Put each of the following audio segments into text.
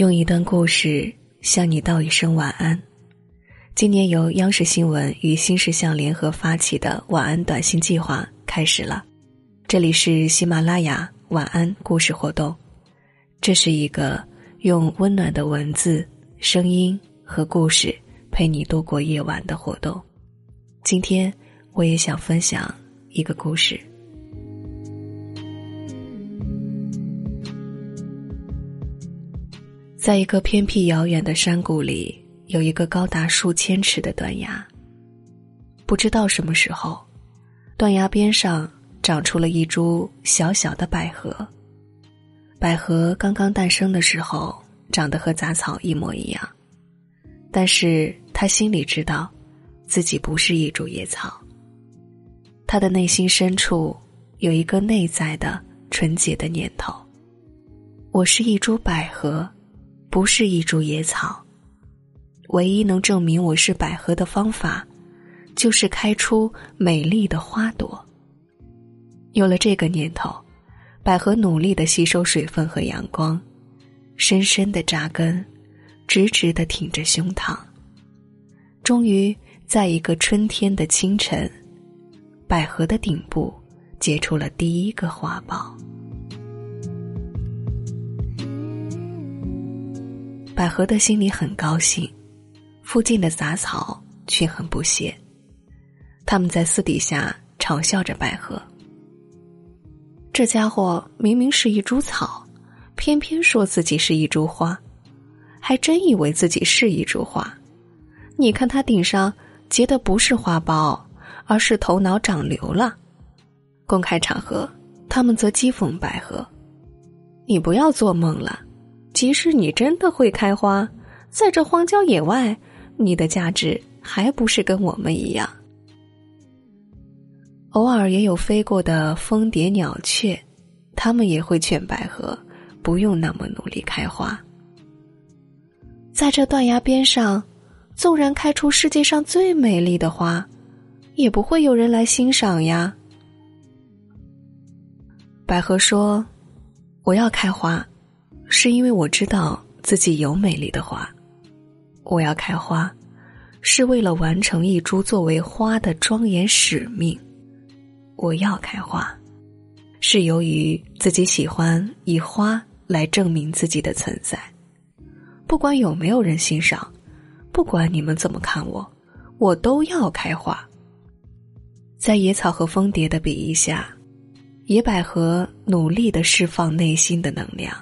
用一段故事向你道一声晚安。今年由央视新闻与新事项联合发起的晚安短信计划开始了。这里是喜马拉雅晚安故事活动，这是一个用温暖的文字、声音和故事陪你度过夜晚的活动。今天我也想分享一个故事。在一个偏僻遥远的山谷里，有一个高达数千尺的断崖。不知道什么时候，断崖边上长出了一株小小的百合。百合刚刚诞生的时候，长得和杂草一模一样，但是他心里知道，自己不是一株野草。他的内心深处有一个内在的纯洁的念头：我是一株百合。不是一株野草，唯一能证明我是百合的方法，就是开出美丽的花朵。有了这个念头，百合努力的吸收水分和阳光，深深的扎根，直直的挺着胸膛。终于，在一个春天的清晨，百合的顶部结出了第一个花苞。百合的心里很高兴，附近的杂草却很不屑。他们在私底下嘲笑着百合：“这家伙明明是一株草，偏偏说自己是一株花，还真以为自己是一株花。你看他顶上结的不是花苞，而是头脑长瘤了。”公开场合，他们则讥讽百合：“你不要做梦了。”即使你真的会开花，在这荒郊野外，你的价值还不是跟我们一样。偶尔也有飞过的蜂蝶、鸟雀，他们也会劝百合不用那么努力开花。在这断崖边上，纵然开出世界上最美丽的花，也不会有人来欣赏呀。百合说：“我要开花。”是因为我知道自己有美丽的花，我要开花，是为了完成一株作为花的庄严使命。我要开花，是由于自己喜欢以花来证明自己的存在。不管有没有人欣赏，不管你们怎么看我，我都要开花。在野草和蜂蝶的比翼下，野百合努力的释放内心的能量。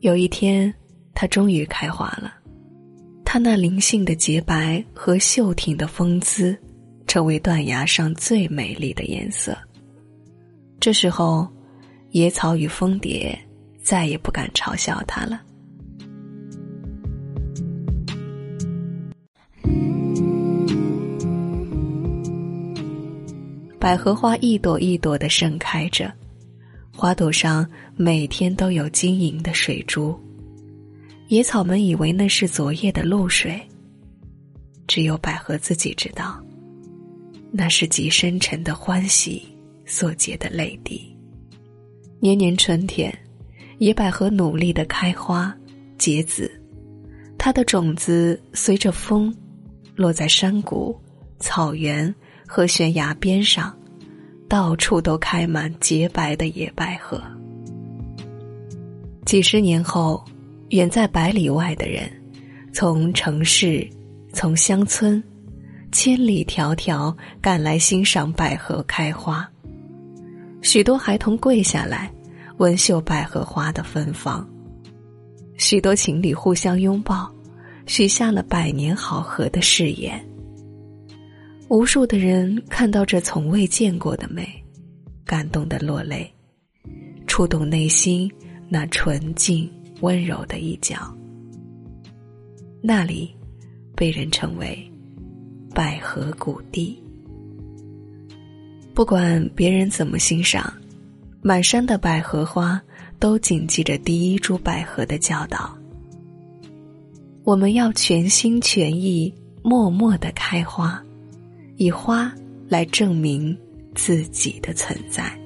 有一天，它终于开花了。它那灵性的洁白和秀挺的风姿，成为断崖上最美丽的颜色。这时候，野草与蜂蝶再也不敢嘲笑它了。百合花一朵一朵的盛开着。花朵上每天都有晶莹的水珠，野草们以为那是昨夜的露水。只有百合自己知道，那是极深沉的欢喜所结的泪滴。年年春天，野百合努力的开花结籽，它的种子随着风，落在山谷、草原和悬崖边上。到处都开满洁白的野百合。几十年后，远在百里外的人，从城市、从乡村，千里迢迢赶来欣赏百合开花。许多孩童跪下来，闻嗅百合花的芬芳。许多情侣互相拥抱，许下了百年好合的誓言。无数的人看到这从未见过的美，感动的落泪，触动内心那纯净温柔的一角。那里被人称为百合谷地。不管别人怎么欣赏，满山的百合花都谨记着第一株百合的教导：我们要全心全意、默默的开花。以花来证明自己的存在。